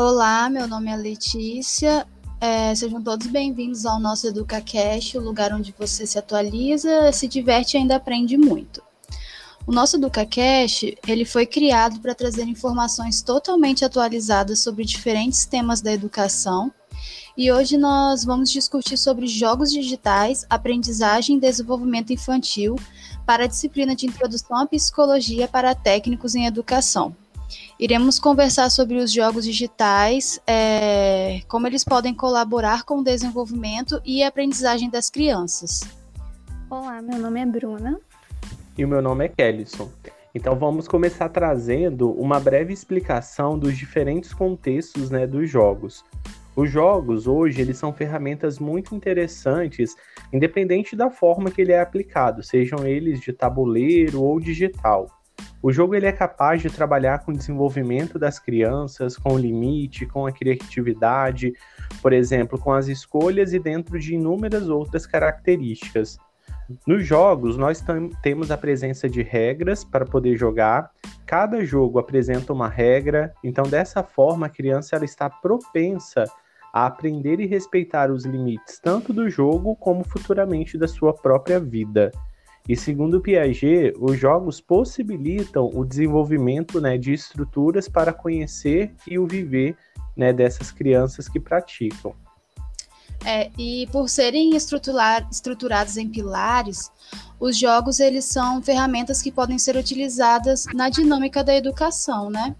Olá, meu nome é Letícia. É, sejam todos bem-vindos ao nosso EducaCast, o lugar onde você se atualiza, se diverte e ainda aprende muito. O nosso EducaCast ele foi criado para trazer informações totalmente atualizadas sobre diferentes temas da educação. E hoje nós vamos discutir sobre jogos digitais, aprendizagem e desenvolvimento infantil para a disciplina de Introdução à Psicologia para técnicos em educação. Iremos conversar sobre os jogos digitais, é, como eles podem colaborar com o desenvolvimento e aprendizagem das crianças. Olá, meu nome é Bruna. E o meu nome é Kellison. Então vamos começar trazendo uma breve explicação dos diferentes contextos né, dos jogos. Os jogos hoje eles são ferramentas muito interessantes, independente da forma que ele é aplicado, sejam eles de tabuleiro ou digital. O jogo ele é capaz de trabalhar com o desenvolvimento das crianças, com o limite, com a criatividade, por exemplo, com as escolhas e dentro de inúmeras outras características. Nos jogos, nós temos a presença de regras para poder jogar. Cada jogo apresenta uma regra, então dessa forma a criança ela está propensa a aprender e respeitar os limites tanto do jogo como futuramente da sua própria vida. E segundo Piaget, os jogos possibilitam o desenvolvimento né, de estruturas para conhecer e o viver né, dessas crianças que praticam. É, e por serem estruturados em pilares, os jogos eles são ferramentas que podem ser utilizadas na dinâmica da educação, né?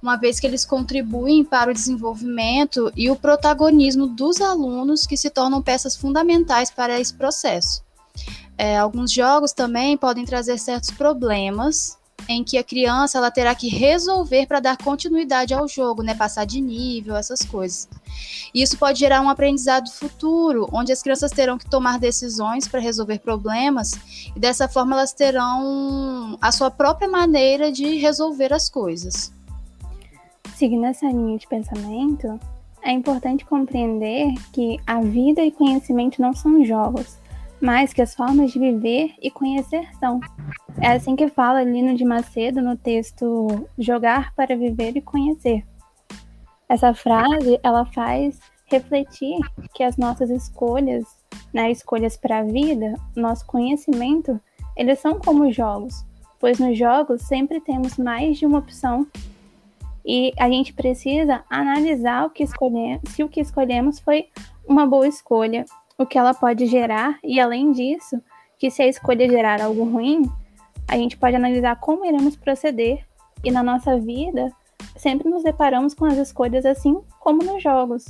Uma vez que eles contribuem para o desenvolvimento e o protagonismo dos alunos que se tornam peças fundamentais para esse processo. É, alguns jogos também podem trazer certos problemas em que a criança ela terá que resolver para dar continuidade ao jogo, né, passar de nível, essas coisas. E isso pode gerar um aprendizado futuro, onde as crianças terão que tomar decisões para resolver problemas e dessa forma elas terão a sua própria maneira de resolver as coisas. Seguindo essa linha de pensamento, é importante compreender que a vida e conhecimento não são jogos, mas que as formas de viver e conhecer são. É assim que fala Lino de Macedo no texto Jogar para Viver e Conhecer. Essa frase, ela faz refletir que as nossas escolhas, né, escolhas para a vida, nosso conhecimento, eles são como jogos, pois nos jogos sempre temos mais de uma opção e a gente precisa analisar o que escolhemos, se o que escolhemos foi uma boa escolha o que ela pode gerar, e além disso, que se a escolha gerar algo ruim, a gente pode analisar como iremos proceder. E na nossa vida, sempre nos deparamos com as escolhas assim como nos jogos.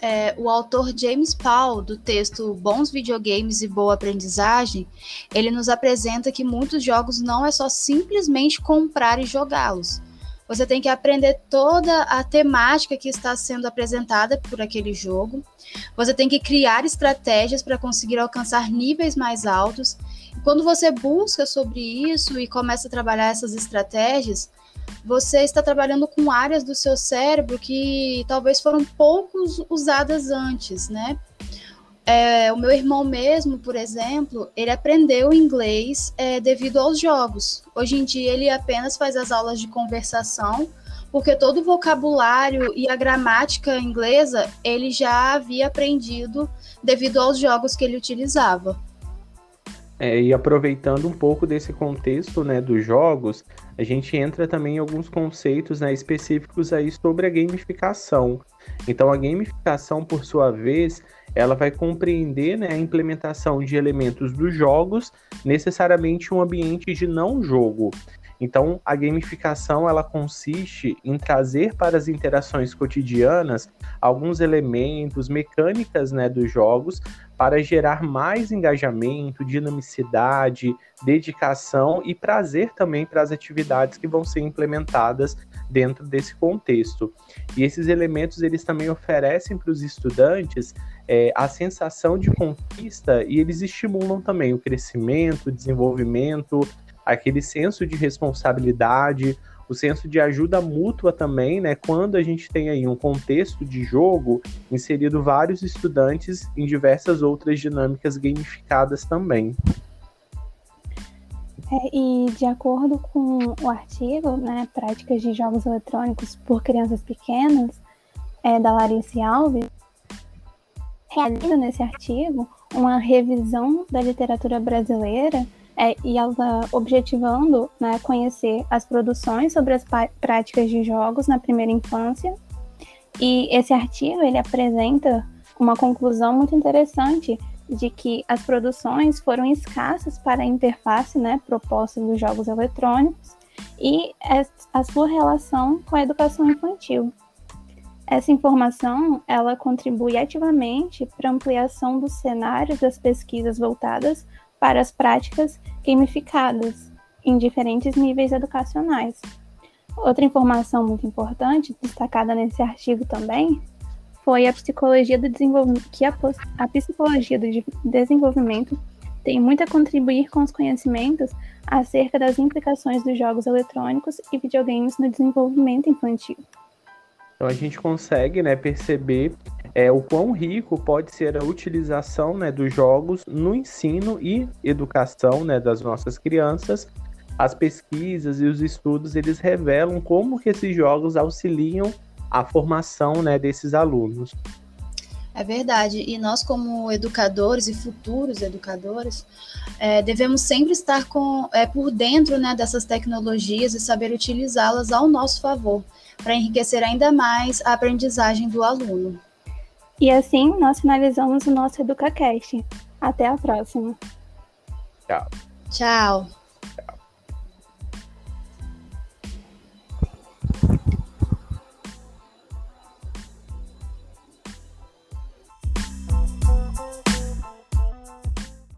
É, o autor James Paul, do texto Bons Videogames e Boa Aprendizagem, ele nos apresenta que muitos jogos não é só simplesmente comprar e jogá-los, você tem que aprender toda a temática que está sendo apresentada por aquele jogo. Você tem que criar estratégias para conseguir alcançar níveis mais altos. E quando você busca sobre isso e começa a trabalhar essas estratégias, você está trabalhando com áreas do seu cérebro que talvez foram poucos usadas antes, né? É, o meu irmão mesmo, por exemplo, ele aprendeu inglês é, devido aos jogos. Hoje em dia ele apenas faz as aulas de conversação, porque todo o vocabulário e a gramática inglesa ele já havia aprendido devido aos jogos que ele utilizava. É, e aproveitando um pouco desse contexto né, dos jogos, a gente entra também em alguns conceitos né, específicos aí sobre a gamificação. Então, a gamificação, por sua vez, ela vai compreender né, a implementação de elementos dos jogos necessariamente um ambiente de não jogo. Então, a gamificação ela consiste em trazer para as interações cotidianas alguns elementos, mecânicas né, dos jogos para gerar mais engajamento, dinamicidade, dedicação e prazer também para as atividades que vão ser implementadas dentro desse contexto. E esses elementos eles também oferecem para os estudantes é, a sensação de conquista e eles estimulam também o crescimento, o desenvolvimento, aquele senso de responsabilidade, o senso de ajuda mútua também, né? Quando a gente tem aí um contexto de jogo inserido vários estudantes em diversas outras dinâmicas gamificadas também. É, e de acordo com o artigo, né, Práticas de Jogos Eletrônicos por Crianças Pequenas, é, da Larissa Alves, realiza nesse artigo uma revisão da literatura brasileira é, e ela objetivando né, conhecer as produções sobre as práticas de jogos na primeira infância. E esse artigo ele apresenta uma conclusão muito interessante de que as produções foram escassas para a interface né, proposta dos jogos eletrônicos e a sua relação com a educação infantil. Essa informação ela contribui ativamente para a ampliação dos cenários das pesquisas voltadas para as práticas gamificadas em diferentes níveis educacionais. Outra informação muito importante, destacada nesse artigo também, foi a psicologia do desenvolvimento, que a, a psicologia do desenvolvimento tem muito a contribuir com os conhecimentos acerca das implicações dos jogos eletrônicos e videogames no desenvolvimento infantil. Então a gente consegue né, perceber é, o quão rico pode ser a utilização né, dos jogos no ensino e educação né, das nossas crianças. As pesquisas e os estudos eles revelam como que esses jogos auxiliam a formação né, desses alunos. É verdade. E nós, como educadores e futuros educadores, é, devemos sempre estar com, é, por dentro né, dessas tecnologias e saber utilizá-las ao nosso favor, para enriquecer ainda mais a aprendizagem do aluno. E assim nós finalizamos o nosso EducaCast. Até a próxima. Tchau. Tchau.